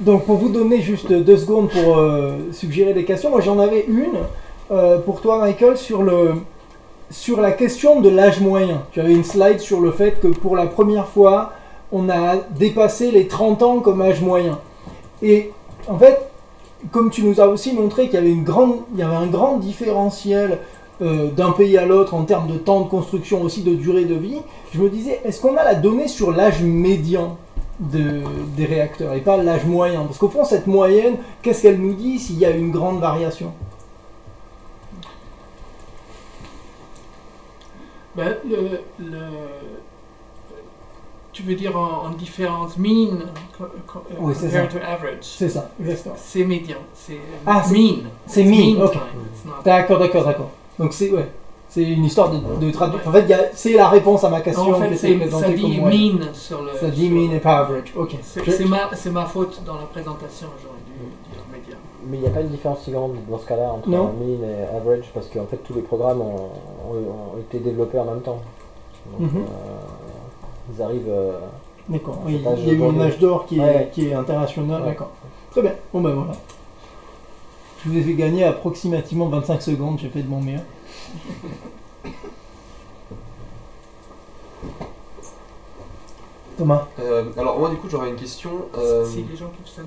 donc pour vous donner juste deux secondes pour euh, suggérer des questions, moi j'en avais une euh, pour toi Michael sur, le, sur la question de l'âge moyen. Tu avais une slide sur le fait que pour la première fois, on a dépassé les 30 ans comme âge moyen. Et en fait, comme tu nous as aussi montré qu'il y avait, une grande, il y avait un grand différentiel euh, d'un pays à l'autre en termes de temps de construction, aussi de durée de vie, je me disais, est-ce qu'on a la donnée sur l'âge médian? De- des réacteurs et pas l'âge moyen Parce qu'au fond, cette moyenne, qu'est-ce qu'elle nous dit s'il y a une grande variation? Ben, le, le- tu veux dire en, en différence mean euh, Oui, c'est compared to average C'est ça, exactement. C'est médian, c'est Ah, c'est- mean. c'est It's mean, ok. D'accord, d'accord, d'accord. Donc c'est ouais, c'est une histoire de, de traduire. En fait, il y a- c'est la réponse à ma question En fait, qui était ça comme dit moyenne. mean sur le. Ça dit mean et pas average. Ok. C'est ma, c'est ma faute dans la présentation, j'aurais dû dire médian. Mais il n'y a pas une différence si grande dans ce cas-là entre Non. mean et average parce qu'en fait tous les programmes ont, ont- ont été développés en même temps. Donc, Mhm. euh, ils arrivent. euh, D'accord. Il y a eu un âge d'or qui, est- Ouais. qui est international. Ouais. D'accord. Très bien. Bon ben voilà. Je vous ai fait gagner approximativement 25 secondes. J'ai fait de mon mieux. Thomas. Euh, alors moi du coup j'aurais une question. euh, Si les gens qui se, se-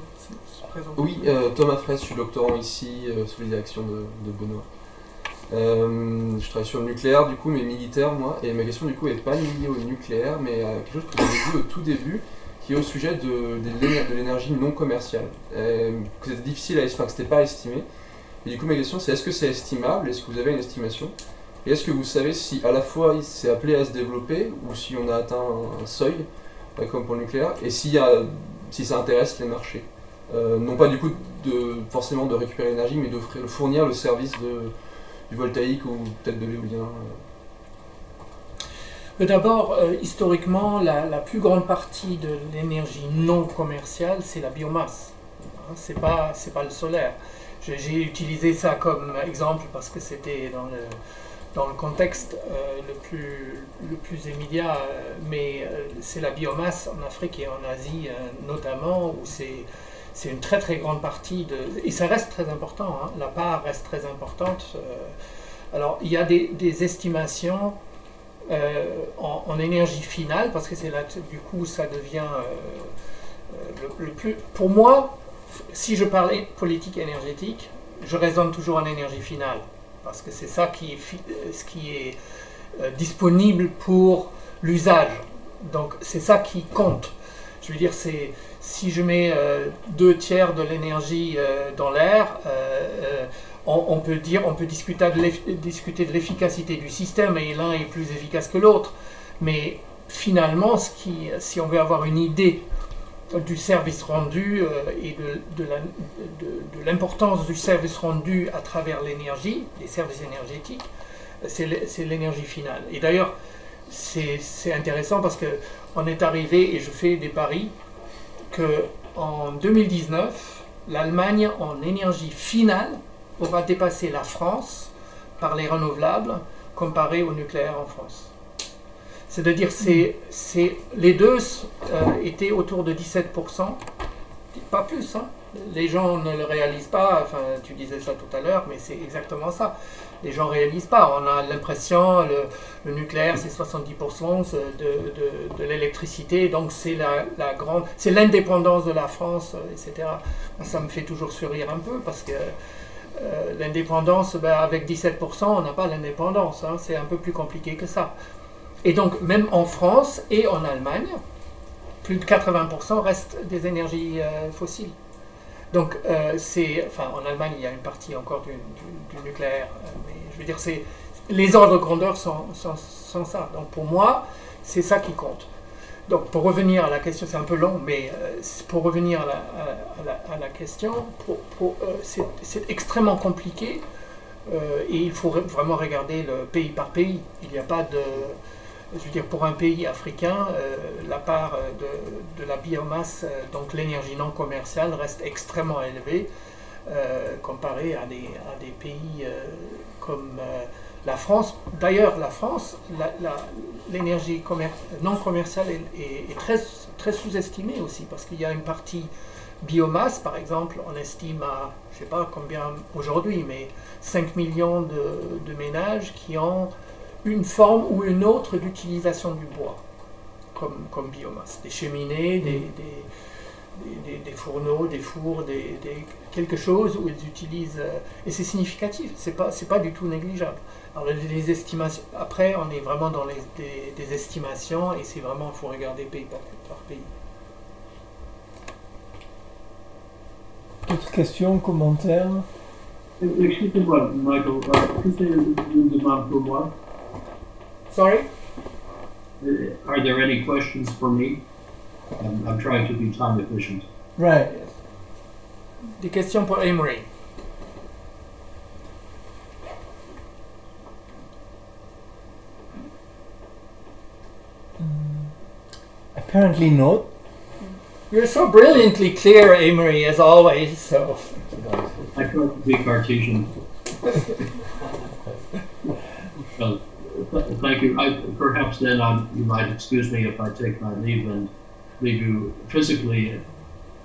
se présentent. oui, euh, Thomas Fraisse, je suis doctorant ici euh, sous la direction de, de Benoît. Euh, je travaille sur le nucléaire du coup, mais militaire moi, et ma question du coup est pas liée au nucléaire, mais à quelque chose que vous avez vu au tout début, qui au sujet de, de l'éner- de l'énergie non commerciale, euh, c'était difficile à que c'était pas estimé. Et du coup ma question c'est est-ce que c'est estimable, est-ce que vous avez une estimation? Et est-ce que vous savez si à la fois il s'est appelé à se développer, ou si on a atteint un, seuil, euh, comme pour le nucléaire, et s'il y a, si ça intéresse les marchés? Euh, non pas du coup de, forcément de récupérer l'énergie, mais de fournir le service du voltaïque ou peut-être de l'éolien. D'abord, euh, historiquement, la, plus grande partie de l'énergie non commerciale, c'est la biomasse. Hein, c'est pas, c'est pas le solaire. J'ai utilisé ça comme exemple parce que c'était dans le, dans le contexte euh, le, plus, le plus immédiat, mais euh, c'est la biomasse en Afrique et en Asie notamment, où c'est c'est une très très grande partie de... Et ça reste très important, hein, la part reste très importante. alors, il y a des, estimations en, en énergie finale, parce que c'est là du coup ça devient euh, euh, le, plus. Pour moi, si je parlais politique énergétique, je raisonne toujours en énergie finale, parce que c'est ça qui est, euh, ce qui est euh, disponible pour l'usage. Donc c'est ça qui compte. Je veux dire, c'est si je mets euh, deux tiers de l'énergie euh, dans l'air, euh, euh, on, peut dire, on peut discuter de l'efficacité du système et l'un est plus efficace que l'autre. Mais finalement, ce qui, si on veut avoir une idée du service rendu euh, et de, de l'importance du service rendu à travers l'énergie, les services énergétiques, c'est l'é- c'est l'énergie finale. Et d'ailleurs, c'est c'est intéressant parce que on est arrivé, et je fais des paris, que en 2019, l'Allemagne en énergie finale aura dépassé la France par les renouvelables comparé au nucléaire en France. C'est-à-dire c'est c'est les deux euh, étaient autour de 17%, pas plus. hein. Les gens ne le réalisent pas, enfin tu disais ça tout à l'heure, mais c'est exactement ça. Les gens ne réalisent pas. On a l'impression le, le nucléaire c'est 70% de, l'électricité, donc c'est la, grande, c'est l'indépendance de la France, etc. Ça me fait toujours sourire un peu parce que euh, l'indépendance, ben, avec 17%, on n'a pas l'indépendance. hein. c'est un peu plus compliqué que ça. Et donc, même en France et en Allemagne, plus de 80% restent des énergies euh, fossiles. Donc, euh, c'est, en Allemagne, il y a une partie encore du, nucléaire, mais je veux dire, c'est, les ordres de grandeur sont, sont, sont ça. Donc, pour moi, c'est ça qui compte. Donc, pour revenir à la question, c'est un peu long, mais euh, pour revenir à la, question, euh, c'est, extrêmement compliqué euh, et il faut vraiment regarder le pays par pays. Il n'y a pas de. Je veux dire, pour un pays africain, la part de, de la biomasse, donc l'énergie non commerciale, reste extrêmement élevée comparée à des, à des pays comme la France. D'ailleurs, la France, la- la- l'énergie commer- non commerciale est, est- est très, très sous-estimée aussi, parce qu'il y a une partie biomasse, par exemple, on estime à, je ne sais pas combien aujourd'hui, mais 5 millions de, ménages qui ont une forme ou une autre d'utilisation du bois comme, comme, biomasse. Des cheminées, des, des, fourneaux, des fours, des, quelque chose où ils utilisent. Euh, et c'est significatif, c'est pas, pas du tout négligeable. Alors les estimations, après on est vraiment dans les, des, estimations et c'est vraiment, il faut regarder pays par, pays. D'autres questions, commentaires? Excusez-moi, Michael, est-ce que une demande pour moi? Sorry? Uh, Are there any questions for me? I'm, I'm trying to be time efficient. Right. Des questions pour Emery. Apparently not. You're so brilliantly clear, Amory, as always. So. I try to be Cartesian. well, thank you. I, perhaps then I'm, you might excuse me if I take my leave and leave you physically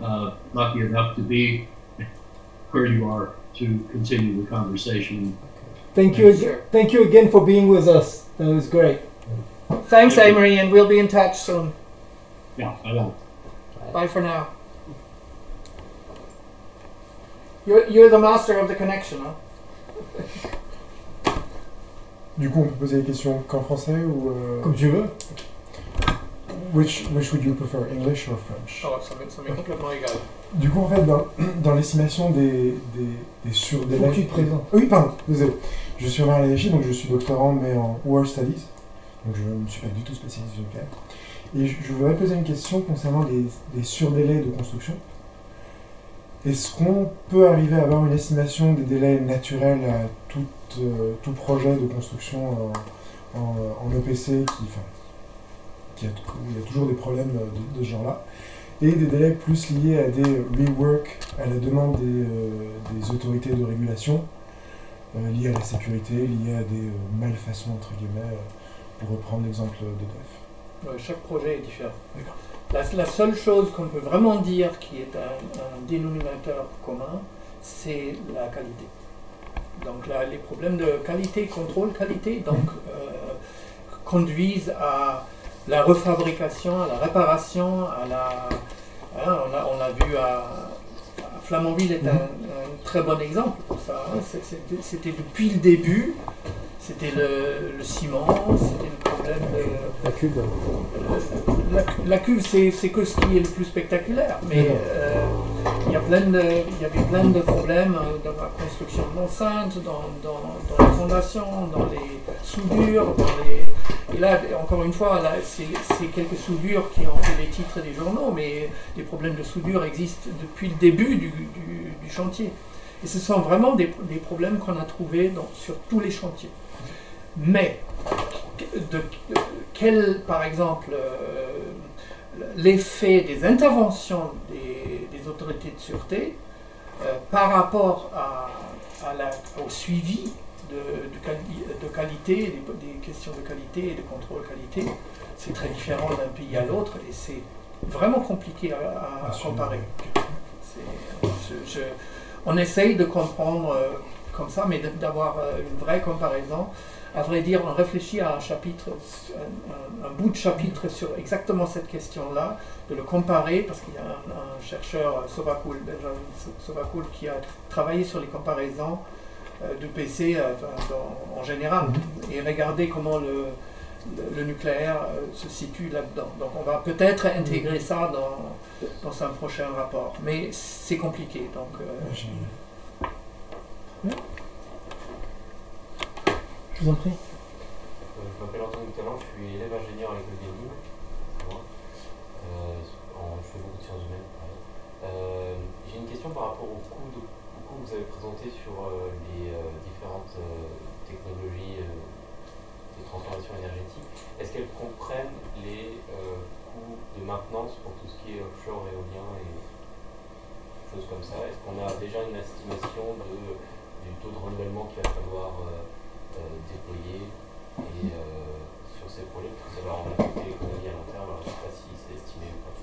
uh, lucky enough to be where you are to continue the conversation. Thank you. Ag- thank you again for being with us. That was great. Thanks, Thank Amory, and we'll be in touch soon. Yeah, I will. Bye for now. You're, you're the master of the connection, huh? Du coup, on peut poser des questions qu'en français ou. Euh... Comme tu veux. Which, which would you prefer, English or French? Oh, ça m'est complètement égal. Du coup, en fait, dans, dans l'estimation des, des, des surdélais. Faut que tu te présentes. Oui, pardon, désolé. Je suis Omar Layachi, donc je suis doctorant, mais en War Studies. Donc je ne suis pas du tout spécialiste du nucléaire. Et je, voudrais poser une question concernant les, les surdélais de construction. Est-ce qu'on peut arriver à avoir une estimation des délais naturels à tout, euh, projet de construction en, en, en EPC qui, a, il y a toujours des problèmes de, ce genre-là et des délais plus liés à des rework, à la demande des, euh, autorités de régulation, euh, liés à la sécurité, liés à des euh, malfaçons, entre guillemets, euh, pour reprendre l'exemple de Chaque projet est différent. La, la, seule chose qu'on peut vraiment dire qui est un, un dénominateur commun, c'est la qualité. Donc là, les problèmes de qualité, contrôle qualité, donc mm-hmm. conduisent à la refabrication, à la réparation, à la. Hein, on, a, on, a, vu à, Flamanville est un, un, très bon exemple pour ça. Hein. C'était depuis le début, c'était le, le, ciment, c'était le problème de. La cuve. La, la cuve, c'est que ce qui est le plus spectaculaire, mais euh, il y, a plein de, il y avait plein de problèmes euh, dans la construction de l'enceinte, dans, dans, dans la fondation, dans les soudures, dans les et là, encore une fois, c'est quelques soudures qui ont fait les titres des journaux, mais des problèmes de soudure existent depuis le début du, chantier. Et ce sont vraiment des, problèmes qu'on a trouvés sur tous les chantiers. Mais, de, quel, par exemple, euh, l'effet des interventions des, autorités de sûreté euh, par rapport à, au suivi de, de, qualité, des, questions de qualité et de contrôle qualité, c'est très différent d'un pays à l'autre et c'est vraiment compliqué à, comparer. on essaye de comprendre euh, comme ça, mais d'avoir euh, une vraie comparaison. À vrai dire, on réfléchit à un chapitre, un, bout de chapitre sur exactement cette question-là, de le comparer, parce qu'il y a un, chercheur, Sovakul, Benjamin Sovakul, qui a travaillé sur les comparaisons euh, du PC euh, en général mhm. et regarder comment le, le, nucléaire euh, se situe là-dedans. Donc on va peut-être intégrer ça dans, dans un prochain rapport, mais c'est compliqué. Donc, Je vous en prie. je m'appelle Antoine Talent, je suis élève ingénieur à l'école des Nîmes. je fais beaucoup de sciences humaines. J'ai une question par rapport au coût de vous avez présenté sur euh, les euh, différentes euh, technologies de transformation énergétique, est-ce qu'elles comprennent les coûts de maintenance pour tout ce qui est offshore éolien et choses comme ça? Est-ce qu'on a déjà une estimation de, du taux de renouvellement qu'il va falloir déployer et sur ces projets, parce que ça va en affecter l'économie à long terme, alors je ne sais pas si c'est estimé ou pas.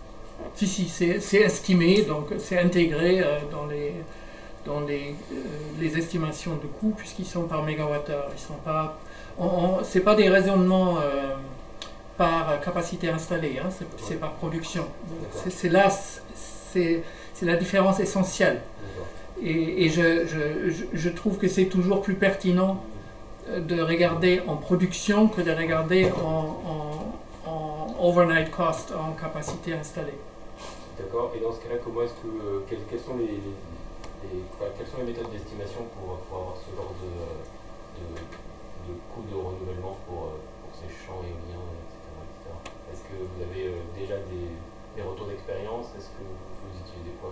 Si, si, c'est estimé, donc c'est intégré euh, dans les, dans les, euh, les estimations de coûts, puisqu'ils sont par mégawattheure. Ils sont pas. c'est pas des raisonnements euh, par capacité installée, hein, c'est par production. C'est là, c'est c'est la différence essentielle. Et, je, trouve que c'est toujours plus pertinent euh, de regarder en production que de regarder en, overnight cost, en capacité installée. D'accord. Et dans ce cas-là, comment est-ce que euh, quelles, sont les, les- sont les méthodes d'estimation pour, pour avoir ce genre de, de, de coût de renouvellement pour, euh, pour ces champs éoliens, etc. etc. Est-ce que vous avez euh, déjà des, des retours d'expérience? Est-ce que vous utilisez quoi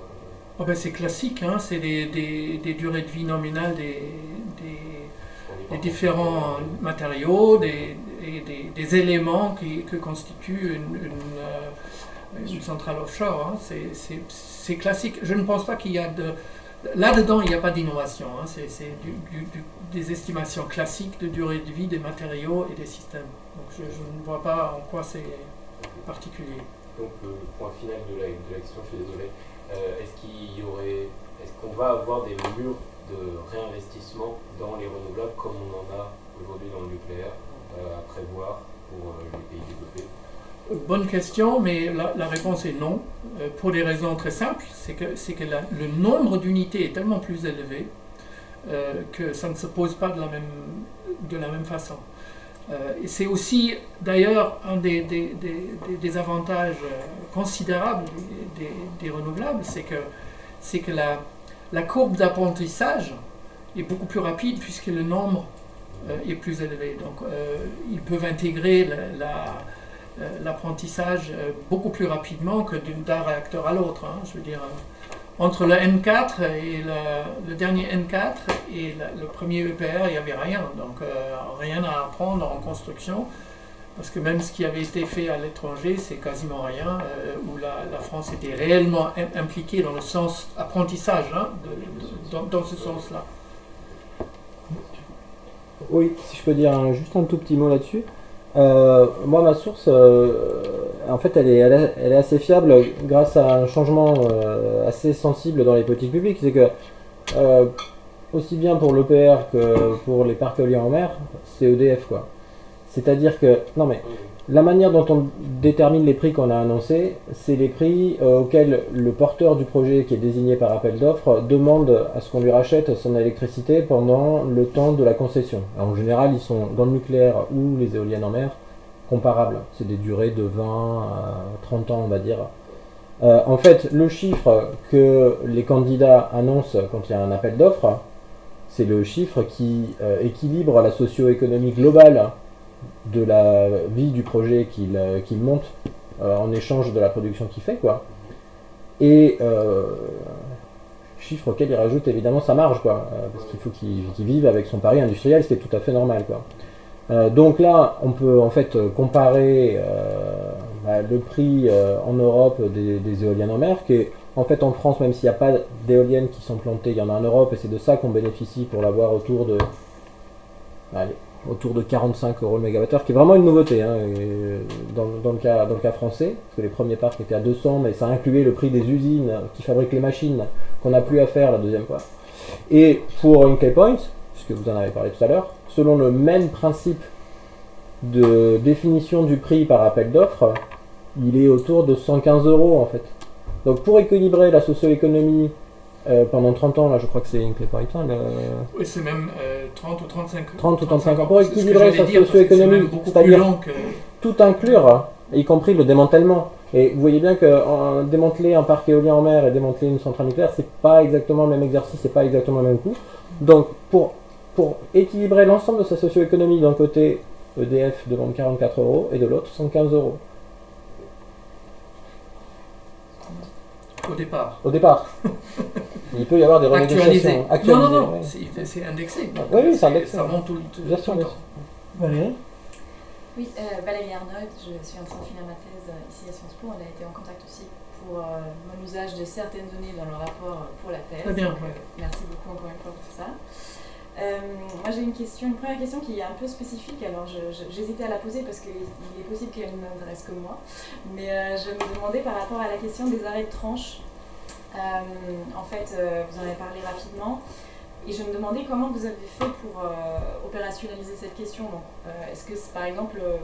Oh ben, c'est classique, hein, c'est des, des- durées de vie nominales des, des- différents matériaux, des, éléments qui, que constitue une, une, euh, centrale offshore. hein. C'est- classique. Je ne pense pas qu'il y a de... Là-dedans, il n'y a pas d'innovation. hein. C'est du- des estimations classiques de durée de vie des matériaux et des systèmes. Donc je, je ne vois pas en quoi c'est particulier. Donc le, le point final de la, de la question, je suis désolé. Euh, est-ce qu'il y aurait, est-ce qu'on va avoir des murs de réinvestissement dans les renouvelables comme on en a aujourd'hui dans le nucléaire euh, à prévoir pour euh, les pays développés? Bonne question, mais la, réponse est non, pour des raisons très simples. C'est que, c'est que le nombre d'unités est tellement plus élevé que ça ne se pose pas de la même, de la même façon. Euh, c'est aussi d'ailleurs un des, avantages euh, considérables des, renouvelables, c'est que, c'est que la, courbe d'apprentissage est beaucoup plus rapide puisque le nombre euh, est plus élevé. Donc ils peuvent intégrer la- la- l'apprentissage beaucoup plus rapidement que d'un réacteur à l'autre. hein. Je veux dire, euh, entre le N4 et le, dernier N4 et le premier EPR, il n'y avait rien. Donc euh, rien à apprendre en construction. Parce que même ce qui avait été fait à l'étranger, c'est quasiment rien, euh, où la, France était réellement im- impliquée dans le sens apprentissage, hein, dans, ce sens-là. Oui, si je peux dire juste un tout petit mot là-dessus. Euh, moi, ma source, euh, en fait, elle est, elle, est, assez fiable grâce à un changement euh, assez sensible dans les politiques publiques. C'est que, aussi bien pour l'EPR que pour les parcs éoliens en mer, c'est EDF, quoi. C'est-à-dire que, non mais, la manière dont on détermine les prix qu'on a annoncés, c'est les prix euh, auxquels le porteur du projet qui est désigné par appel d'offres demande à ce qu'on lui rachète son électricité pendant le temps de la concession. En général, ils sont dans le nucléaire ou les éoliennes en mer comparables. C'est des durées de 20 à 30 ans, on va dire. Euh, en fait, le chiffre que les candidats annoncent quand il y a un appel d'offres, c'est le chiffre qui euh, équilibre la socio-économie globale de la vie du projet qu'il euh, monte euh, en échange de la production qu'il fait, quoi. Et euh, chiffre auquel il rajoute évidemment sa marge, quoi, parce qu'il faut qu'il vive avec son pari industriel, est tout à fait normal, quoi. Donc là, on peut en fait comparer bah, le prix en Europe des, éoliennes en mer, qui en fait en France, même s'il n'y a pas d'éoliennes qui sont plantées, il y en a en Europe, et c'est de ça qu'on bénéficie pour l'avoir autour de allez, autour de 45 euros le mégawattheure, qui est vraiment une nouveauté hein, et dans, le cas, français, parce que les premiers parcs étaient à 200, mais ça incluait le prix des usines qui fabriquent les machines qu'on n'a plus à faire la deuxième fois. Et pour Hinkley Point, puisque vous en avez parlé tout à l'heure, selon le même principe de définition du prix par appel d'offres, il est autour de 115 euros en fait. Donc pour équilibrer la socio-économie euh, pendant 30 ans, là je crois que c'est Point, hein, le- Oui, c'est même euh, 30 ou 35 30 ou 35 ans. Pour équilibrer sa socio-économie, c'est-à-dire- tout inclure, hein, y compris le démantèlement. Et vous voyez bien que en- démanteler un parc éolien en mer et démanteler une centrale nucléaire, c'est pas exactement le même exercice, c'est pas exactement le même coût. Donc pour, pour équilibrer l'ensemble de sa socio-économie, d'un côté EDF demande 44 euros et de l'autre 115 euros au départ. au départ. Il peut y avoir des renégociations. Non, non, non, ouais. c'est c'est indexé. Oui, oui, c'est indexé, Ça ouais. monte tout le tout Bien sûr, le temps. Valérie Oui, euh, Valérie Arnold, je suis en train de finir ma thèse euh, ici à Sciences Po. On a été en contact aussi pour euh, mon usage de certaines données dans le rapport pour la thèse. Très bien, Donc, ouais. euh, merci beaucoup encore une fois pour tout ça. Euh, moi j'ai une question, une première question qui est un peu spécifique, alors je- je- j'hésitais à la poser parce qu'il est possible qu'elle ne m'intéresse que moi, mais euh, je me demandais par rapport à la question des arrêts de tranche. Euh, en fait, euh, vous en avez parlé rapidement, et je me demandais comment vous avez fait pour euh, opérationnaliser cette question. Euh, Est-ce que par exemple, euh,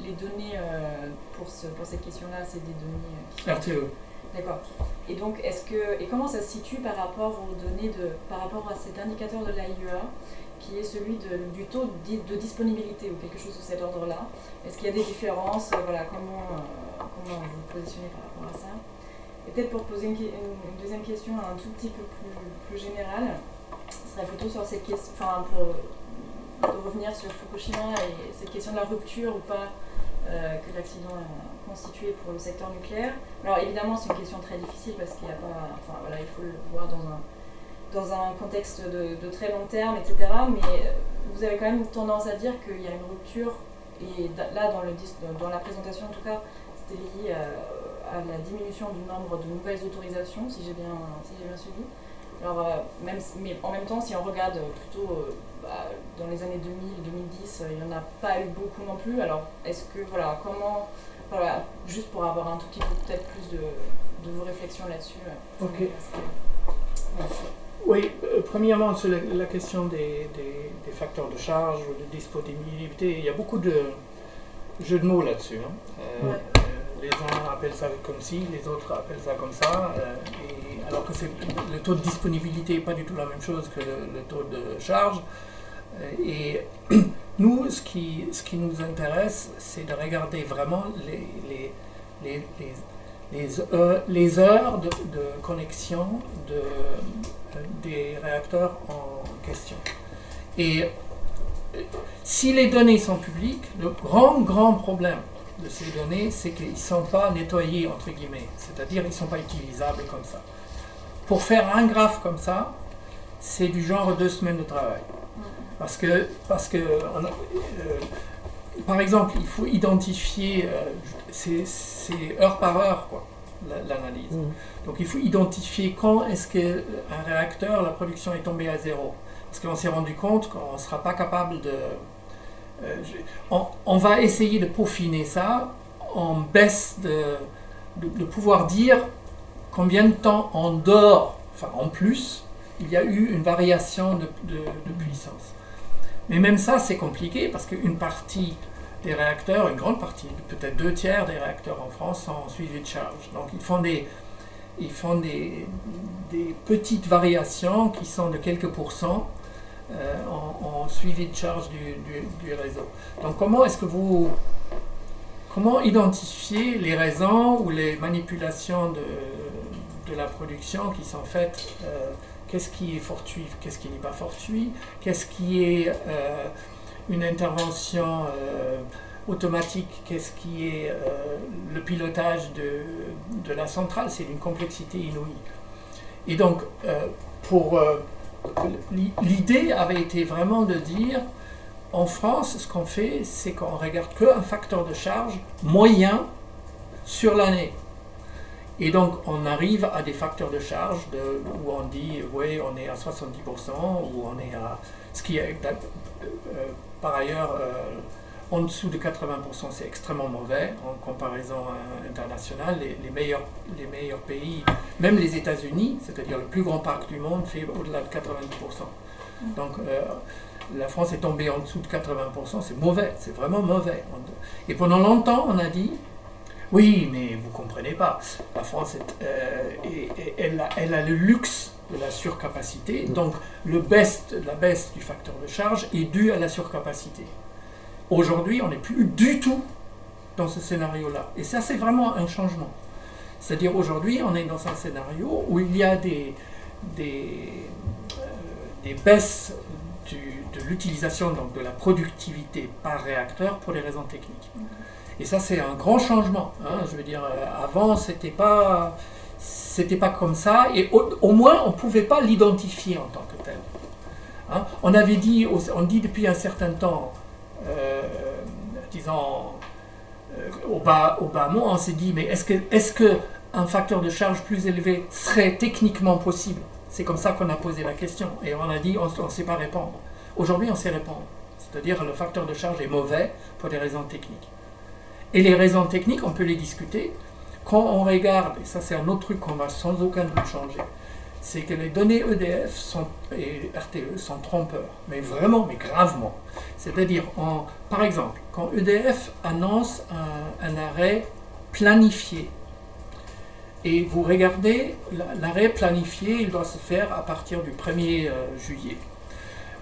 les, les données pour, ce, pour cette question-là, c'est des données RTE. D'accord. Et donc, est-ce que et comment ça se situe par rapport aux données de par rapport à cet indicateur de l'AIEA qui est celui de- du taux de disponibilité ou quelque chose de cet ordre-là? Est-ce qu'il y a des différences? Voilà, comment comment vous vous positionnez par rapport à ça? Peut-être pour poser une, deuxième question un tout petit peu plus, plus générale, ce serait plutôt sur cette question, enfin pour revenir sur Fukushima et cette question de la rupture ou pas euh, que l'accident a constitué pour le secteur nucléaire. Alors évidemment, c'est une question très difficile parce qu'il n'y a pas, enfin voilà, il faut le voir dans un dans un contexte de, très long terme, etc. Mais vous avez quand même tendance à dire qu'il y a une rupture et là dans le dans la présentation en tout cas, c'était lié à, à la diminution du nombre de nouvelles autorisations, si j'ai bien si bien suivi. Alors, euh, même, mais en même temps, si on regarde euh, plutôt euh, bah, dans les années 2000-2010, il n'y en a pas eu beaucoup non plus. Alors, est-ce que, voilà, comment, voilà, juste pour avoir un tout petit peu peut-être plus de, de vos réflexions là-dessus. euh, Ok. Merci. Oui, euh, premièrement, sur la, la question des, des- des facteurs de charge ou de disponibilité, il y a beaucoup de jeux de mots là-dessus. hein. Euh, Ouais. Euh, les uns appellent ça comme ci, les autres appellent ça comme ça, euh, alors que le taux de disponibilité n'est pas du tout la même chose que le, taux de charge. Euh, et nous, ce qui, nous intéresse, c'est de regarder vraiment les, les heures, de, connexion de, euh, des réacteurs en question. Et euh, si les données sont publiques, le grand, grand problème de ces données, c'est qu'ils ne sont pas nettoyés, entre guillemets, c'est-à-dire ils ne sont pas utilisables comme ça. Pour faire un graphe comme ça, c'est du genre deux semaines de travail. Parce que, parce que on a- euh, par exemple, il faut identifier, euh, c'est heure par heure, quoi, la- l'analyse. Mhm. Donc il faut identifier quand est-ce qu'un réacteur, la production est tombée à zéro. Parce qu'on s'est rendu compte qu'on ne sera pas capable de... euh, on, va essayer de peaufiner ça en baisse de, de, pouvoir dire combien de temps en dehors, enfin en plus, il y a eu une variation de, de- puissance. Mais même ça, c'est compliqué parce qu'une partie des réacteurs, une grande partie, peut-être deux tiers des réacteurs en France sont en suivi de charge. Donc ils font des, ils font des, des petites variations qui sont de quelques pourcents en, en suivi de charge du, réseau. Donc comment est-ce que vous... Comment identifier les raisons ou les manipulations de, de la production qui sont faites euh, Qu'est-ce qui est fortuit Qu'est-ce qui n'est pas fortuit Qu'est-ce qui est euh, une intervention euh, automatique Qu'est-ce qui est euh, le pilotage de, de la centrale? C'est une complexité inouïe. Et donc, euh, pour euh, l'idée avait été vraiment de dire, en France, ce qu'on fait, c'est qu'on regarde qu'un facteur de charge moyen sur l'année. Et donc, on arrive à des facteurs de charge où on dit, oui, on est à 70%, ou on est à. Ce qui est, euh, par ailleurs, euh, en dessous de 80%, c'est extrêmement mauvais en comparaison euh, internationale. Les, les meilleurs, les meilleurs pays, même les États-Unis, c'est-à-dire le plus grand parc du monde, fait au-delà de 90%. Donc, euh, la France est tombée en dessous de 80%, c'est mauvais, c'est vraiment mauvais. Et pendant longtemps, on a dit, oui, mais vous comprenez pas. La France, est, euh, elle, a, elle a le luxe de la surcapacité. Donc, le baisse, la baisse du facteur de charge est due à la surcapacité. Aujourd'hui, on n'est plus du tout dans ce scénario-là. Et ça, c'est vraiment un changement. C'est-à-dire, aujourd'hui, on est dans un scénario où il y a des, des, euh, des baisses du- de l'utilisation, donc de la productivité par réacteur pour des raisons techniques. Et ça, c'est un grand changement. hein. Je veux dire, euh, avant, c'était pas, pas comme ça, et au, moins, on pouvait pas l'identifier en tant que tel. Hein. On avait dit, on dit depuis un certain temps, disons, euh, au bas, au bas mot, on s'est dit, mais est-ce que, est-ce que un facteur de charge plus élevé serait techniquement possible? C'est comme ça qu'on a posé la question, et on a dit, on ne sait pas répondre. aujourd'hui on sait répondre. C'est-à-dire le facteur de charge est mauvais pour des raisons techniques. Et les raisons techniques, on peut les discuter. Quand on regarde, et ça c'est un autre truc qu'on va sans aucun doute changer, c'est que les données EDF sont, et RTE sont trompeurs, mais vraiment, mais gravement. C'est-à-dire, par exemple, quand EDF annonce un, arrêt planifié, et vous regardez, la- l'arrêt planifié, il doit se faire à partir du 1er euh, juillet.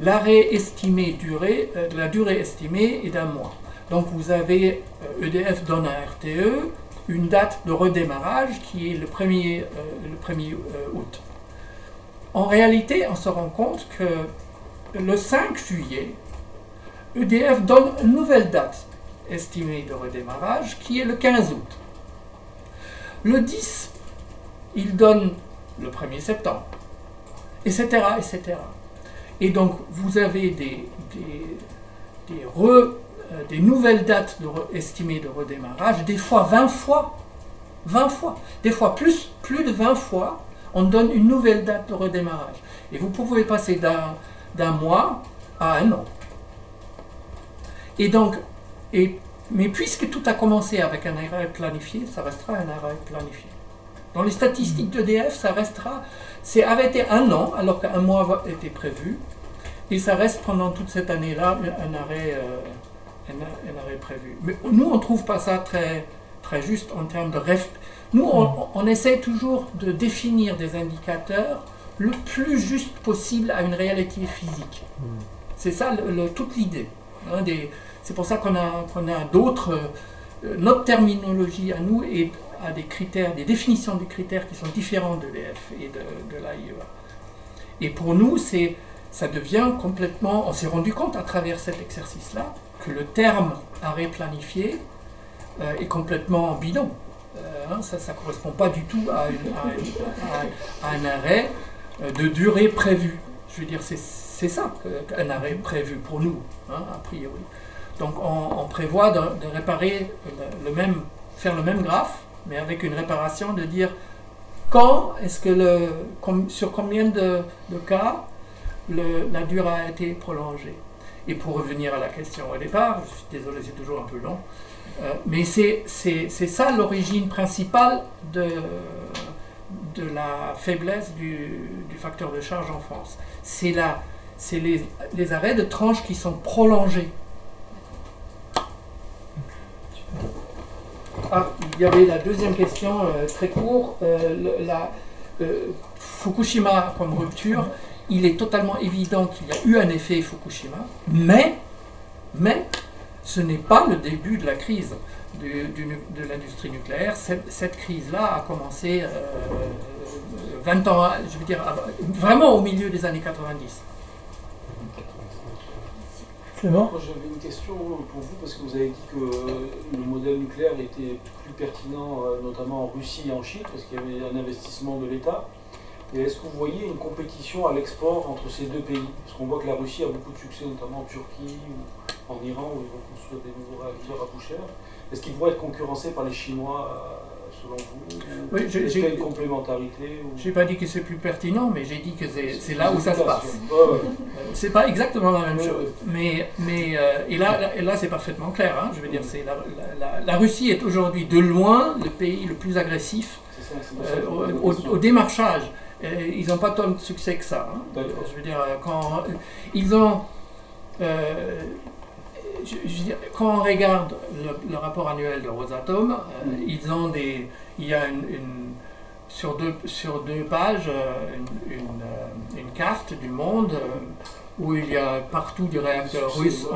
L'arrêt estimé durée, euh, la durée estimée est d'un mois. Donc vous avez, euh, EDF donne à RTE une date de redémarrage qui est le 1er, euh, le 1er euh, août. En réalité, on se rend compte que le 5 juillet, EDF donne une nouvelle date estimée de redémarrage qui est le 15 août. Le 10, il donne le 1er septembre, etc. Et donc, vous avez des, euh, nouvelles dates estimées de redémarrage, des fois 20 fois. 20 fois. Des fois plus de 20 fois, on donne une nouvelle date de redémarrage. Et vous pouvez passer d'un, mois à un an. Et donc, et, mais puisque tout a commencé avec un arrêt planifié, ça restera un arrêt planifié. Dans les statistiques d'EDF, ça restera, c'est arrêté un an, alors qu'un mois était prévu, et ça reste pendant toute cette année-là un arrêt, euh, un, un arrêt prévu. Mais nous, on ne trouve pas ça très, très juste en termes de. Nous, on, on essaie toujours de définir des indicateurs le plus juste possible à une réalité physique. C'est ça toute l'idée. hein, c'est pour ça qu'on a, a d'autres. euh, notre terminologie à nous est, a des critères, des définitions des critères qui sont différents de l'EF et de, de l'AIEA. Et pour nous, c'est, ça devient complètement. On s'est rendu compte à travers cet exercice-là que le terme arrêt planifié euh, est complètement bidon. Euh, hein, ça ne correspond pas du tout à, un arrêt euh, de durée prévue. Je veux dire, c'est, ça que- qu'un arrêt prévu pour nous, hein, a priori. Donc on, prévoit de, réparer le, même, faire le même graphe, mais avec une réparation de dire quand est-ce que le, sur combien de, cas la durée a été prolongée. Et pour revenir à la question au départ, je suis désolé, c'est toujours un peu long, euh, mais c'est, ça l'origine principale de, de la faiblesse du, du facteur de charge en France. C'est, les, les arrêts de tranches qui sont prolongés. Ah, il y avait la deuxième question, euh, très court. Euh, la, euh, Fukushima comme rupture, il est totalement évident qu'il y a eu un effet Fukushima, mais, mais ce n'est pas le début de la crise du- du nu- de l'industrie nucléaire. Cette, cette crise-là a commencé euh, 20 ans, je veux dire, vraiment au milieu des années 90. Clément? J'avais une question pour vous parce que vous avez dit que euh, le modèle nucléaire était plus pertinent, euh, notamment en Russie et en Chine, parce qu'il y avait un investissement de l'État. Et est-ce que vous voyez une compétition à l'export entre ces deux pays? Parce qu'on voit que la Russie a beaucoup de succès, notamment en Turquie ou en Iran, où ils vont construire des nouveaux réacteurs à coût cher. Est-ce qu'ils vont être concurrencés par les Chinois, euh, selon vous? Ou Oui, Est-ce qu'il y a une complémentarité ou- J'ai pas dit que c'est plus pertinent, mais j'ai dit que c'est c'est là où ça se passe. Ouais, ouais. C'est pas exactement la même chose, mais, mais euh, et là, là, et là, c'est parfaitement clair. hein. Je veux dire, c'est la, la- la- la Russie est aujourd'hui de loin le pays le plus agressif ça, euh, je au, démarchage. Ils n'ont pas tant de succès que ça. hein. Je veux dire, quand ils ont, euh, je- je quand on regarde le, le rapport annuel de Rosatom, euh, Mm. ils ont des, il y a une, une- sur deux sur deux pages euh, une, une, euh, une carte du monde euh, où il y a partout russes ouais,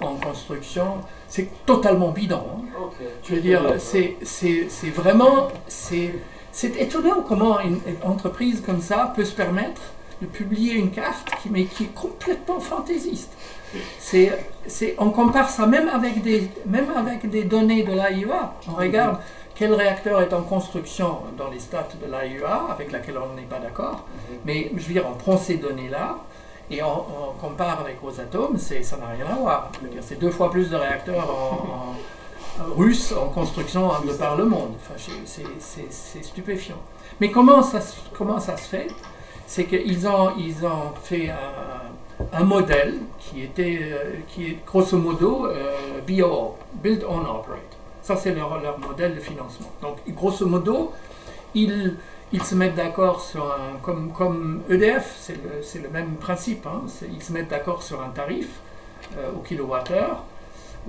c'est en, en construction. C'est totalement bidon. hein. Je veux dire, c'est, vraiment. C'est, c'est étonnant comment une, une entreprise comme ça peut se permettre de publier une carte qui, mais qui est complètement fantaisiste. C'est, c'est, on compare ça même avec, des, même avec des données de l'AIEA. On regarde quel réacteur est en construction dans les stats de l'AIEA, avec laquelle on n'est pas d'accord. Mais je veux dire, on prend ces données-là et on, on compare avec Rosatom, c'est, ça n'a rien à voir. C'est deux fois plus de réacteurs en- en, russes en construction de par le monde. Enfin, c'est- stupéfiant. Mais comment ça, se- comment ça se fait? C'est qu'ils ont, ils ont fait un, un modèle qui était, euh, qui est grosso modo euh, BOO, Build on Operate. Ça, c'est leur, leur modèle de financement. Donc, grosso modo, ils, ils se mettent d'accord sur un. Comme, comme EDF, c'est le, le même principe. hein, ils se mettent d'accord sur un tarif euh, au kilowattheure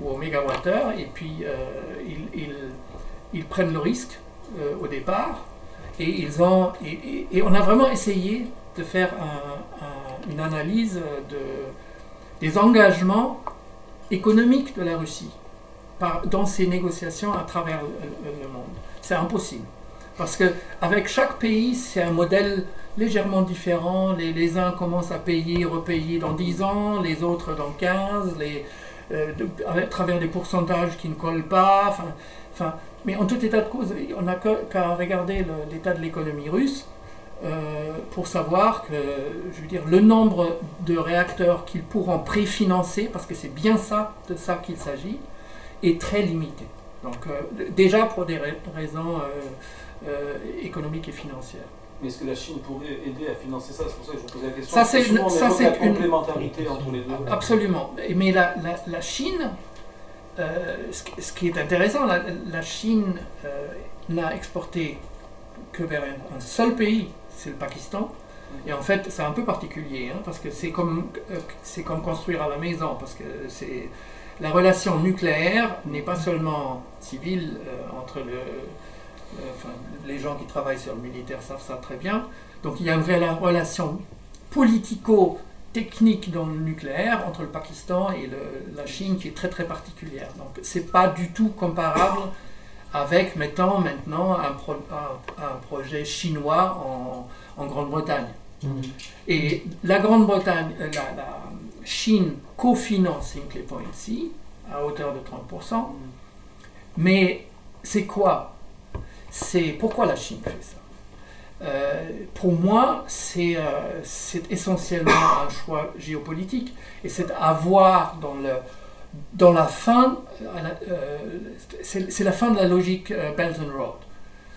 ou au mégawattheure, et puis euh, ils, ils, ils prennent le risque au départ. Et, ils ont, et, et- on a vraiment essayé de faire un- une analyse de, des engagements économiques de la Russie dans ces négociations à travers le, monde. C'est impossible. Parce que avec chaque pays, c'est un modèle légèrement différent. Les, les uns commencent à payer, repayer dans 10 ans, les autres dans 15, les, euh, à travers des pourcentages qui ne collent pas. Enfin, mais en tout état de cause, on n'a qu'à regarder l'état de l'économie russe euh, pour savoir que, je veux dire, le nombre de réacteurs qu'ils pourront préfinancer, parce que c'est bien ça, de ça qu'il s'agit, est très limité. Donc, euh, déjà pour des ra- raisons euh, économiques et financières. Mais est-ce que la Chine pourrait aider à financer ça? C'est pour ça que je vous posais la question. Ça, c'est une- ça, c'est une- complémentarité entre les deux. Absolument. Mais la, la, la Chine, euh, ce, qui- ce qui est intéressant, la, la Chine euh, n'a exporté que vers un, un seul pays, c'est le Pakistan. Et en fait, c'est un peu particulier, hein, parce que c'est comme, euh, c'est comme construire à la maison, parce que la relation nucléaire n'est pas seulement civile euh, entre le, euh, les gens qui travaillent sur le militaire savent ça très bien. Donc il y a une vraie relation politico-technique dans le nucléaire entre le Pakistan et la Chine qui est très très particulière. Donc c'est pas du tout comparable avec, mettons maintenant, un, pro- un- un projet chinois en, en Grande-Bretagne. Et la Grande-Bretagne, euh, la, la Chine cofinance Hinkley Point C à hauteur de 30%. Mais c'est quoi? C'est pourquoi la Chine fait ça? Euh, Pour moi, c'est euh, c'est essentiellement un choix géopolitique. Et c'est avoir dans le dans la fin, euh, euh, c'est la fin de la logique euh, Belt and Road.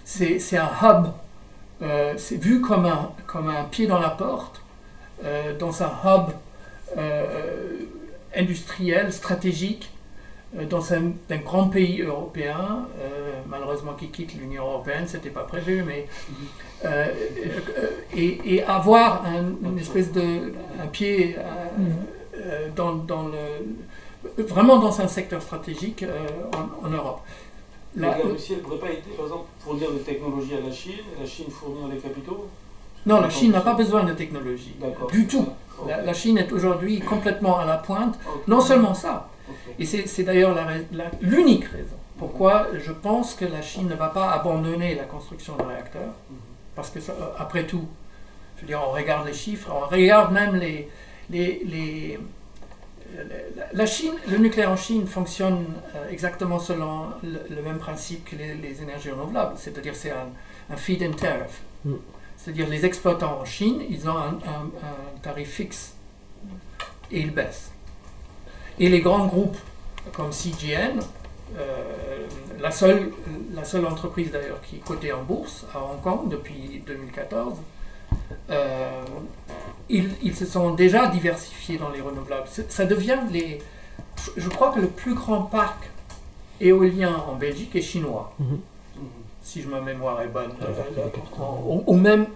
C'est un hub, c'est vu comme un, comme un pied dans la porte, dans un hub industriel, stratégique, dans un, un grand pays européen, malheureusement qui quitte l'Union européenne, c'était pas prévu, mais et, avoir un- une espèce de un pied dans, dans le vraiment dans un secteur stratégique euh, en, en Europe. La Russie, elle ne pourrait pas aider, par exemple, fournir des technologies à la Chine, la Chine fournir les capitaux non, la Chine n'a pas besoin de technologie D'accord. du tout. La, la Chine est aujourd'hui complètement à la pointe. Non seulement ça. Et c'est d'ailleurs l'unique raison pourquoi je pense que la Chine ne va pas abandonner la construction de réacteurs. Mhm. Parce que, ça, euh, après tout, je veux dire, on regarde les chiffres, on regarde même les. les, les- la- Chine, le nucléaire en Chine fonctionne euh, exactement selon le, le même principe que les, les énergies renouvelables, c'est-à-dire c'est un, un feed-in tariff. Mm. C'est-à-dire les exploitants en Chine, ils ont un, un- un tarif fixe et ils baissent. Et les grands groupes comme CGN, euh, la, seule, la seule entreprise d'ailleurs qui est cotée en bourse à Hong Kong depuis 2014, euh, ils, ils se sont déjà diversifiés dans les renouvelables. Ça devient les. je- crois que le plus grand parc éolien en Belgique est chinois, Mhm. si je ma mémoire est bonne. Ouais, Euh, ou, ou même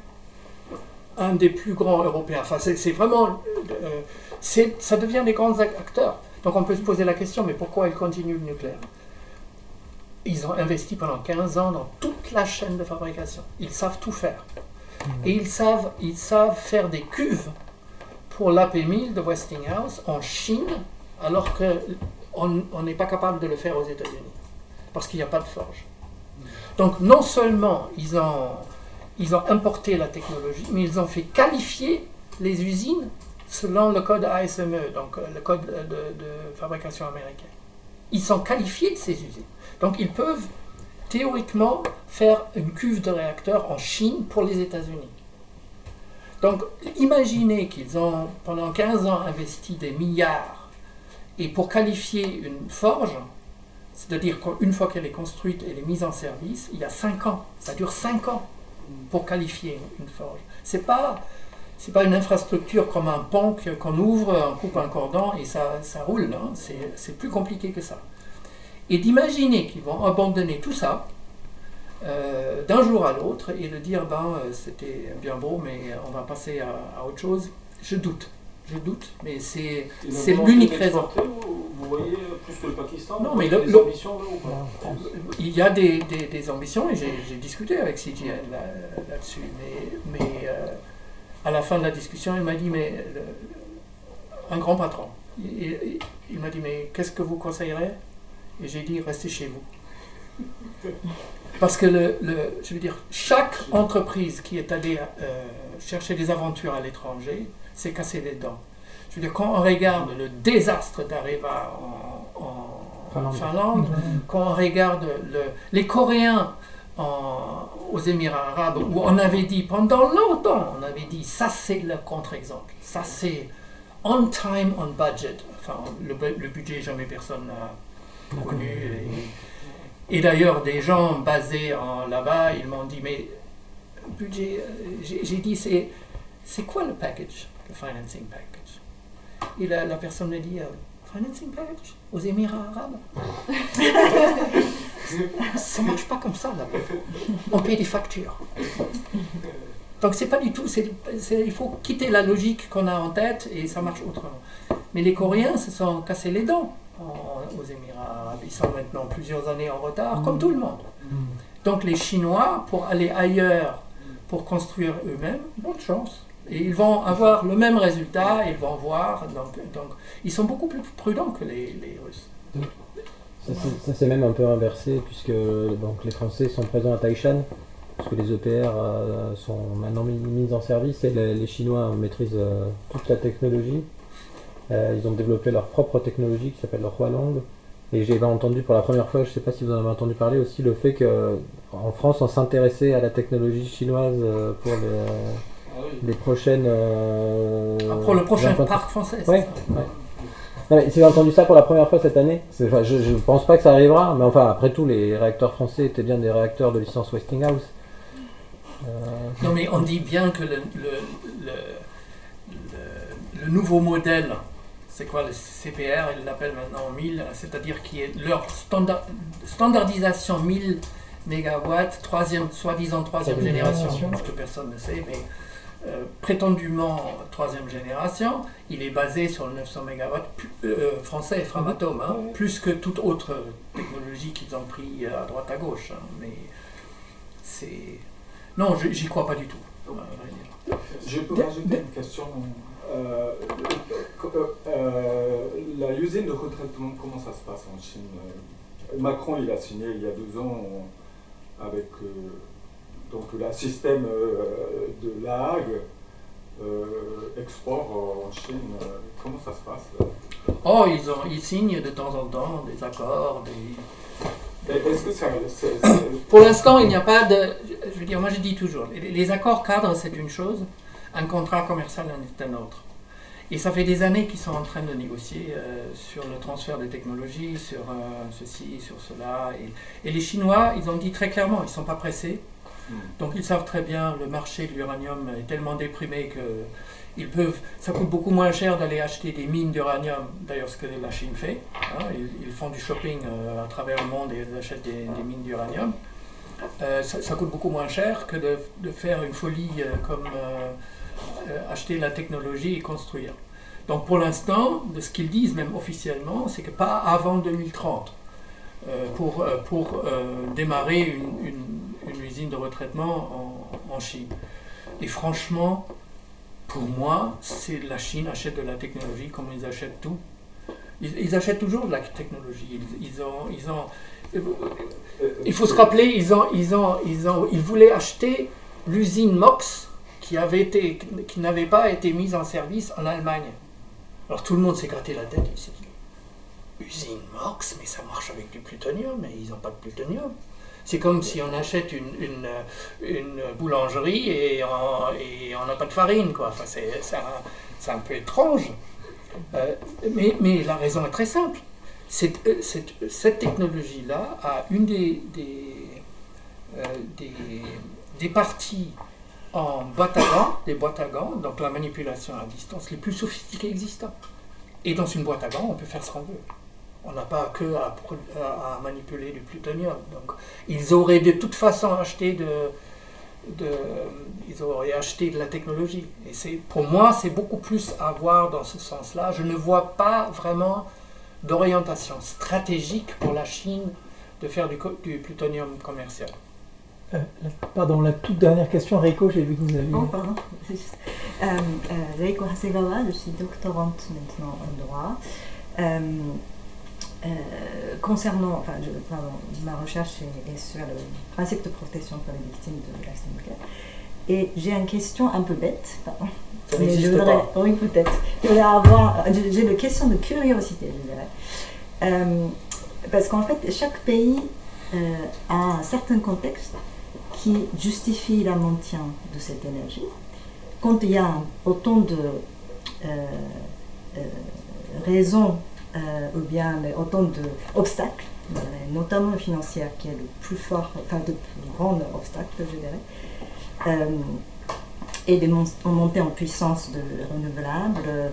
un des plus grands européens. Enfin, c'est vraiment. euh, ça devient des grands ac- acteurs. Donc on peut se poser la question, mais pourquoi ils continuent le nucléaire? Ils ont investi pendant 15 ans dans toute la chaîne de fabrication. Ils savent tout faire. Et ils savent, ils savent faire des cuves pour l'AP1000 de Westinghouse en Chine, alors qu'on on n'est pas capable de le faire aux États-Unis, parce qu'il n'y a pas de forge. Donc non seulement ils ont, ils ont importé la technologie, mais ils ont fait qualifier les usines selon le code ASME, donc euh, le code de, de fabrication américain. Ils sont qualifiés ces usines. Donc ils peuvent théoriquement faire une cuve de réacteurs en Chine pour les États-Unis. Donc imaginez qu'ils ont pendant 15 ans investi des milliards et pour qualifier une forge, c'est-à-dire qu'une fois qu'elle est construite et elle est mise en service, il y a 5 ans, ça dure 5 ans pour qualifier une, forge. C'est pas c'est pas une infrastructure comme un pont qu'on ouvre, on coupe un cordon et ça, ça roule. C'est c'est plus compliqué que ça. Et d'imaginer qu'ils vont abandonner tout ça euh, d'un jour à l'autre et de dire ben euh, c'était bien beau mais on va passer à, à autre chose, je doute. Je doute, mais c'est l'unique raison. Vous, voyez plus que le Pakistan Non, mais le- des le- ambitions là ou pas? Il y a des, des- des ambitions et j'ai discuté avec CGN là- là-dessus. mais mais euh, à la fin de la discussion, il m'a dit mais le- un grand patron. Il, il- il m'a dit mais qu'est-ce que vous conseillerez? Et j'ai dit restez chez vous. Parce que le, le- je veux dire, chaque entreprise qui est allée euh, chercher des aventures à l'étranger s'est cassé les dents. Je veux dire, quand on regarde le désastre d'Areva en, en Finlande. Finlande, quand on regarde le- les Coréens en- aux Émirats arabes, où on avait dit pendant longtemps, on avait dit ça c'est le contre-exemple, ça c'est on time, on budget. Enfin, le, le budget, jamais personne n'a Et, et d'ailleurs, des gens basés en- là-bas, ils m'ont dit mais budget, euh, j'ai dit c'est c'est quoi le package, le financing package? Et la, la personne me dit euh, financing package? Aux Émirats arabes? Ça marche pas comme ça là. On paye des factures. Donc c'est pas du tout. c'est- il faut quitter la logique qu'on a en tête et ça marche autrement. Mais les Coréens se sont cassés les dents en- aux Émirats arabes. Ils sont maintenant plusieurs années en retard, comme tout le monde. Donc les Chinois, pour aller ailleurs, pour construire eux-mêmes, bonne chance. Et ils vont avoir le même résultat, ils vont voir. Donc, donc ils sont beaucoup plus prudents que les, les Russes. Ça, c'est- ça, c'est même un peu inversé puisque donc, les Français sont présents à Taishan, puisque les EPR euh, sont maintenant mis, mis en service et les, les Chinois maîtrisent euh, toute la technologie. Euh, ils ont développé leur propre technologie qui s'appelle le Hualong. Et j'ai entendu pour la première fois, je ne sais pas si vous en avez entendu parler aussi, le fait qu'en France on s'intéressait à la technologie chinoise euh, pour les, Ah oui. les prochaines. euh, Ah, pour le prochain parc français, c'est Ouais, ça ouais. Non, mais si j'ai entendu ça pour la première fois cette année, c'est- enfin, je ne pense pas que ça arrivera, mais enfin, après tout, les réacteurs français étaient bien des réacteurs de licence Westinghouse. Euh, Non, mais on dit bien que le, le, le, le- le nouveau modèle, c'est quoi le CPR, ils l'appellent maintenant 1000, c'est-à-dire qui est leur standard, standardisation 1000 mégawatts, troisième, soi-disant troisième Troisième génération, génération. que personne ne sait, mais euh, prétendument troisième génération, il est basé sur le 900 mégawatts pu- euh, français, Framatome, hein, plus que toute autre technologie qu'ils ont pris euh, à droite à gauche. hein, mais c'est... Non, je- j'y crois pas du tout. Je peux rajouter une question. Euh, euh, la usine de retraitement, comment ça se passe en Chine Euh, Macron, il a signé il y a deux ans avec donc le système de La Hague, euh, export en Chine. Comment ça se passe Oh, ils, ont, ils signent de temps en temps des accords. Des... Est-ce que ça, Pour l'instant, il n'y a pas de... Je veux dire, moi je dis toujours, les accords cadres, c'est une chose, un contrat commercial en est un autre. Et ça fait des années qu'ils sont en train de négocier euh, sur le transfert des technologies, sur euh, ceci, sur cela. Et, et les Chinois, ils ont dit très clairement, ils ne sont pas pressés. Donc ils savent très bien, le marché de l'uranium est tellement déprimé que ils peuvent, ça coûte beaucoup moins cher d'aller acheter des mines d'uranium, d'ailleurs ce que la Chine fait. hein. ils, ils font du shopping euh, à travers le monde et ils achètent des, des mines d'uranium. Ça, ça coûte beaucoup moins cher que de, de faire une folie comme acheter la technologie et construire. Donc pour l'instant, de ce qu'ils disent même officiellement, c'est que pas avant 2030 euh, pour, euh, pour euh, démarrer une, une- usine de retraitement en, Chine. Et franchement, pour moi, c'est la Chine achète de la technologie comme ils achètent tout. Ils, achètent toujours de la technologie. Ils ont, ils ont, il faut se rappeler, ils, ont, ils, ont, ils, ont, ils voulaient acheter l'usine MOX qui, n'avait pas été mise en service en Allemagne. Alors tout le monde s'est gratté la tête. Il s'est dit, usine MOX, mais ça marche avec du plutonium, mais ils n'ont pas de plutonium. C'est comme si on achète une, boulangerie et on n'a pas de farine. Quoi. Enfin, c'est, un, peu étrange. Euh, mais, la raison est très simple. Cette, euh, cette, technologie-là a une des, euh, parties en boîte à gants, des boîtes à gants, donc la manipulation à distance les plus sophistiquées existantes. Et dans une boîte à gants, on peut faire ce qu'on veut. On n'a pas que à, manipuler du plutonium. Donc, ils auraient de toute façon acheté de, ils auraient acheté de la technologie. Et c'est, pour moi, c'est beaucoup plus à voir dans ce sens-là. Je ne vois pas vraiment d'orientation stratégique pour la Chine de faire du plutonium commercial. Euh, la- pardon, la toute dernière question, Reiko, j'ai vu que vous aviez. Oh, pardon. c'est juste- Euh, euh, Reiko Hasegawa, je suis doctorante maintenant en droit. Euh, euh, concernant, enfin, je, pardon, ma recherche est, est sur le principe de protection pour les victimes de l'accident nucléaire. Et j'ai une question un peu bête, pardon. Ça Mais je voudrais, pas. oui peut-être. Je voudrais avoir, j'ai une question de curiosité, je dirais. Euh, parce qu'en fait, chaque pays euh, a un certain contexte qui justifie le maintien de cette énergie. Quand il y a autant de euh, euh, raisons euh, ou bien autant d'obstacles, notamment financiers, qui est le plus fort, enfin le plus grand obstacle, je dirais, et des mon- montées en puissance de renouvelables,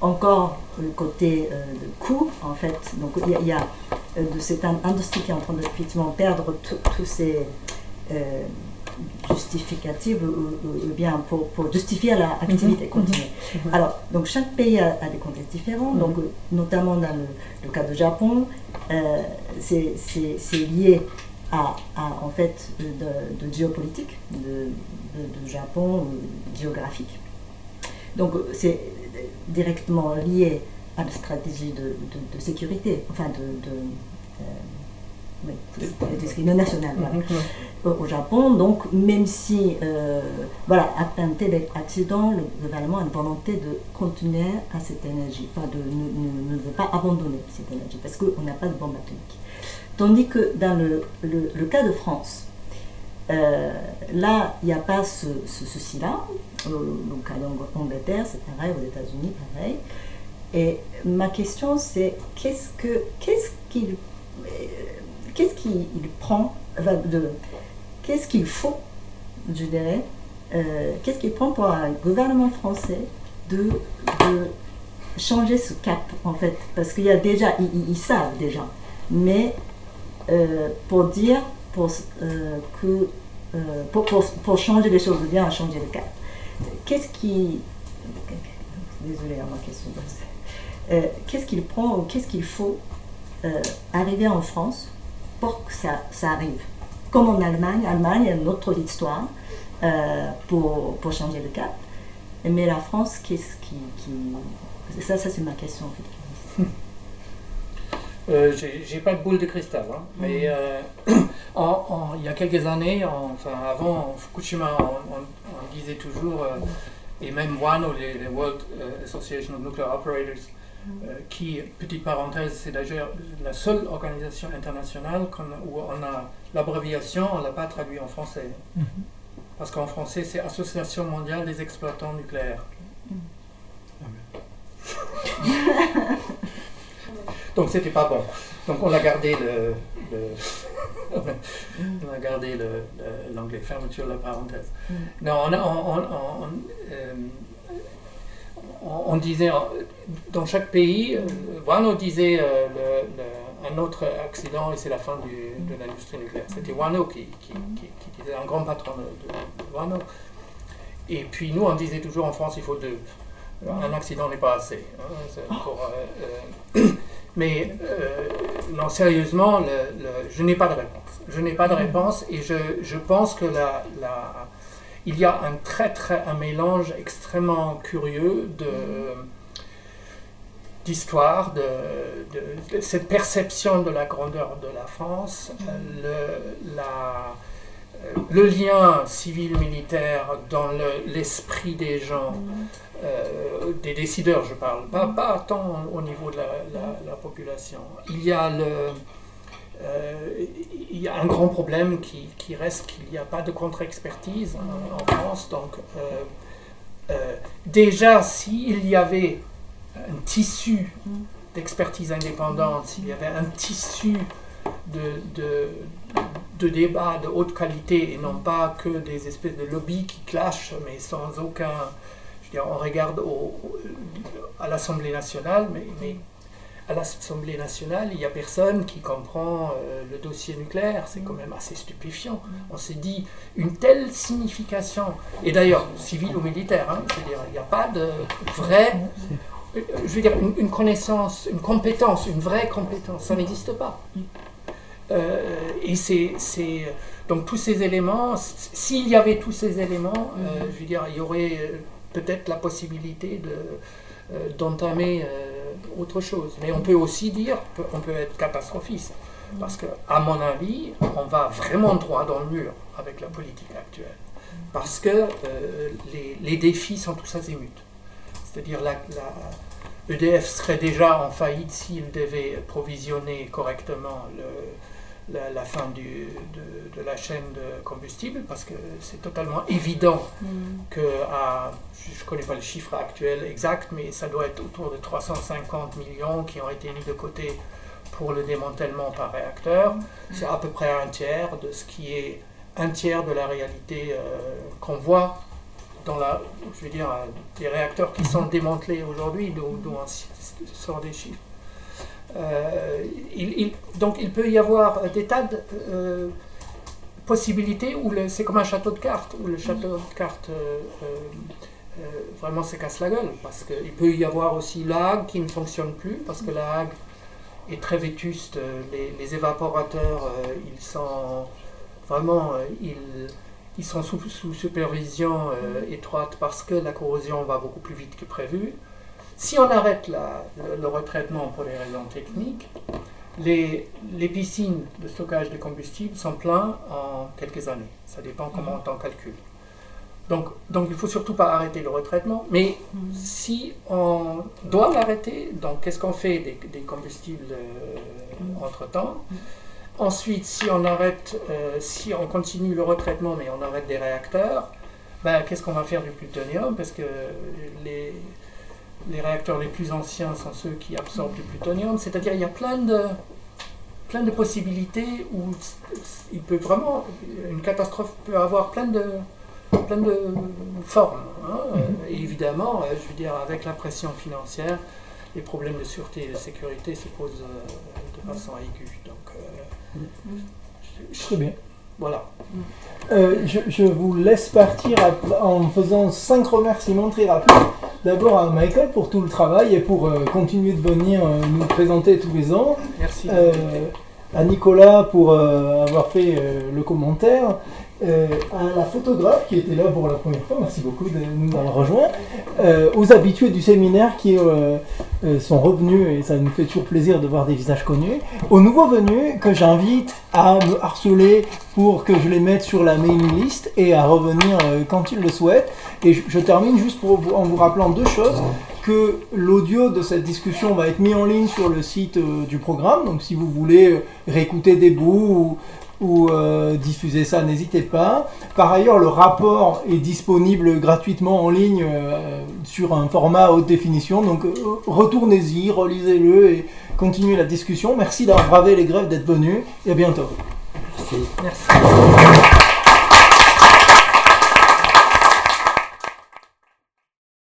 encore le côté de coût, en fait. Donc il y a, de cette in- industrie qui est en train de perdre tous ces euh, justificatifs ou, ou- ou bien pour, pour justifier leur activité continue. Alors, donc chaque pays a, a des contextes différents, donc notamment dans le, le cas du Japon, euh, c'est lié à, à, en fait de, de géopolitique de, de- de Japon, euh, géographique. Donc c'est directement lié à la stratégie de, sécurité, enfin de, de euh, nationale, voilà au Japon. Donc, même si, euh, voilà, après un tel accident, le gouvernement a une volonté de continuer à cette énergie, pas de, ne, ne- ne veut pas abandonner cette énergie, parce qu'on n'a pas de bombe atomique. Tandis que dans le, le- le cas de France, euh, là, il n'y a pas ce, ce souci-là. Au- Au cas d'Angleterre, c'est pareil, aux États-Unis, pareil. Et ma question, c'est qu'est-ce que qu'est-ce qu'il euh, qu'est-ce qu'il prend enfin, qu'est-ce qu'il faut, je dirais, euh, qu'est-ce qu'il prend pour un gouvernement français de, changer ce cap, en fait? Parce qu'il y a déjà, ils, savent déjà, mais euh, pour dire pour, euh, que, pour, pour, changer les choses, bien changer le cap, qu'est-ce qui. Désolée, hein, ma question. Qu'est-ce qu'il prend ou qu'est-ce qu'il faut arriver en France pour que ça, ça arrive comme en Allemagne, Allemagne a notre histoire euh, pour, pour changer le cap. Mais la France, qu'est-ce qui, qui- Ça, ça c'est ma question en fait. Euh, j'ai pas de boule de cristal, hein, mais euh, en- en- il y a quelques années, en- enfin avant en Fukushima, on, disait toujours, et même WANO, les, les World Association of Nuclear Operators, qui, petite parenthèse, c'est d'ailleurs la seule organisation internationale où on a l'abréviation, on ne l'a pas traduit en français. Parce qu'en français, c'est Association mondiale des exploitants nucléaires. Donc c'était pas bon. Donc on a gardé le, le- on a gardé l'anglais, fermeture de la parenthèse. Mm. Non, on, a- on, on- on- euh, on- disait euh, dans chaque pays, euh, Wano disait euh, un autre accident et c'est la fin de l'industrie nucléaire. C'était Wano qui, disait un grand patron de, de- Wano. Et puis nous on disait toujours en France il faut deux. Un accident n'est pas assez. hein, mais non, sérieusement, je n'ai pas de réponse. Je n'ai pas de réponse et je, pense que la- il y a un très très un mélange extrêmement curieux de d'histoire, de, cette perception de la grandeur de la France, le, la, le lien civil-militaire dans le- l'esprit des gens, euh, des décideurs, je parle, pas, pas tant au niveau de la- la population. Il y a le. Euh, il y a un grand problème qui, reste qu'il n'y a pas de contre-expertise hein, en France. Donc, euh, euh, déjà, s'il y avait un tissu d'expertise indépendante, s'il y avait un tissu de, de, de débats de haute qualité et non pas que des espèces de lobbies qui clashent, mais sans aucun. Je veux dire, on regarde au- à l'Assemblée nationale, mais à l'Assemblée nationale, il n'y a personne qui comprend euh, le dossier nucléaire. C'est quand même assez stupéfiant. On s'est dit une telle signification, et d'ailleurs, civile ou militaire, hein, je veux dire, il n'y a pas de vrai. euh, Je veux dire, une, connaissance, une compétence, une vraie compétence, ça n'existe pas. Euh, et c'est, donc tous ces éléments, s'il y avait tous ces éléments, je veux dire, il y aurait peut-être la possibilité de, d'entamer autre chose. Mais on peut aussi dire, on peut être catastrophiste, parce que, à mon avis, on va vraiment droit dans le mur avec la politique actuelle, parce que euh, les, défis sont tous azimuts. C'est-à-dire la, la EDF serait déjà en faillite s'il devait provisionner correctement le- la, la fin du- de, de la chaîne de combustible, parce que c'est totalement évident que à, je ne connais pas le chiffre actuel exact, mais ça doit être autour de 350 millions qui ont été mis de côté pour le démantèlement par réacteur. C'est à peu près un tiers de ce qui est un tiers de la réalité euh, qu'on voit dans la, je veux dire, euh, des réacteurs qui sont démantelés aujourd'hui, d'où on sort des chiffres. Euh, donc il peut y avoir des tas de euh, possibilités où c'est comme un château de cartes, où le château de cartes euh, vraiment se casse la gueule, parce qu'il peut y avoir aussi la Hague qui ne fonctionne plus, parce que la Hague est très vétuste, les, évaporateurs, ils sont vraiment, ils, sont sous, supervision étroite parce que la corrosion va beaucoup plus vite que prévu. Si on arrête la- le, le retraitement pour des raisons techniques, les, les piscines de stockage de combustible sont pleins en quelques années. Ça dépend comment on calcule. Donc, donc il ne faut surtout pas arrêter le retraitement. Mais si on doit l'arrêter, donc qu'est-ce qu'on fait des, des combustibles euh, entre-temps? Ensuite, si on arrête, euh, si on continue le retraitement mais on arrête des réacteurs, ben, qu'est-ce qu'on va faire du plutonium? Parce que les, les réacteurs les plus anciens sont ceux qui absorbent du plutonium. C'est-à-dire il y a plein de, plein de possibilités où il peut vraiment, une catastrophe peut avoir plein de, plein de formes. hein. Et évidemment, euh, je veux dire, avec la pression financière, les problèmes de sûreté et de sécurité se posent euh, de façon aiguë. Donc, euh, je- je- Très bien. Voilà. Euh, je, je vous laisse partir à- en faisant cinq remerciements très rapides. D'abord à Michael pour tout le travail et pour euh, continuer de venir euh, nous présenter tous les ans. Merci. À Nicolas pour avoir fait le commentaire. Euh, à la photographe qui était là pour la première fois, merci beaucoup de nous avoir rejoints. Euh, aux habitués du séminaire qui euh, euh, sont revenus et ça nous fait toujours plaisir de voir des visages connus. Aux nouveaux venus que j'invite à me harceler pour que je les mette sur la mailing list et à revenir euh, quand ils le souhaitent. Et je, termine juste pour en vous rappelant deux choses que l'audio de cette discussion va être mis en ligne sur le site euh, du programme. Donc si vous voulez euh, réécouter des bouts ou, euh, diffuser ça, n'hésitez pas. Par ailleurs, le rapport est disponible gratuitement en ligne euh, sur un format haute définition. Donc euh, retournez-y, relisez-le et continuez la discussion. Merci d'avoir bravé les grèves, d'être venu et à bientôt. Merci.